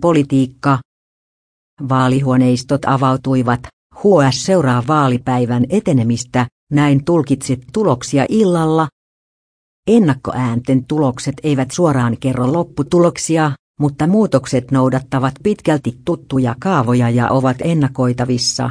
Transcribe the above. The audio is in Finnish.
Politiikka. Vaalihuoneistot avautuivat, HS seuraa vaalipäivän etenemistä, näin tulkitsit tuloksia illalla. Ennakkoäänten tulokset eivät suoraan kerro lopputuloksia, mutta muutokset noudattavat pitkälti tuttuja kaavoja ja ovat ennakoitavissa.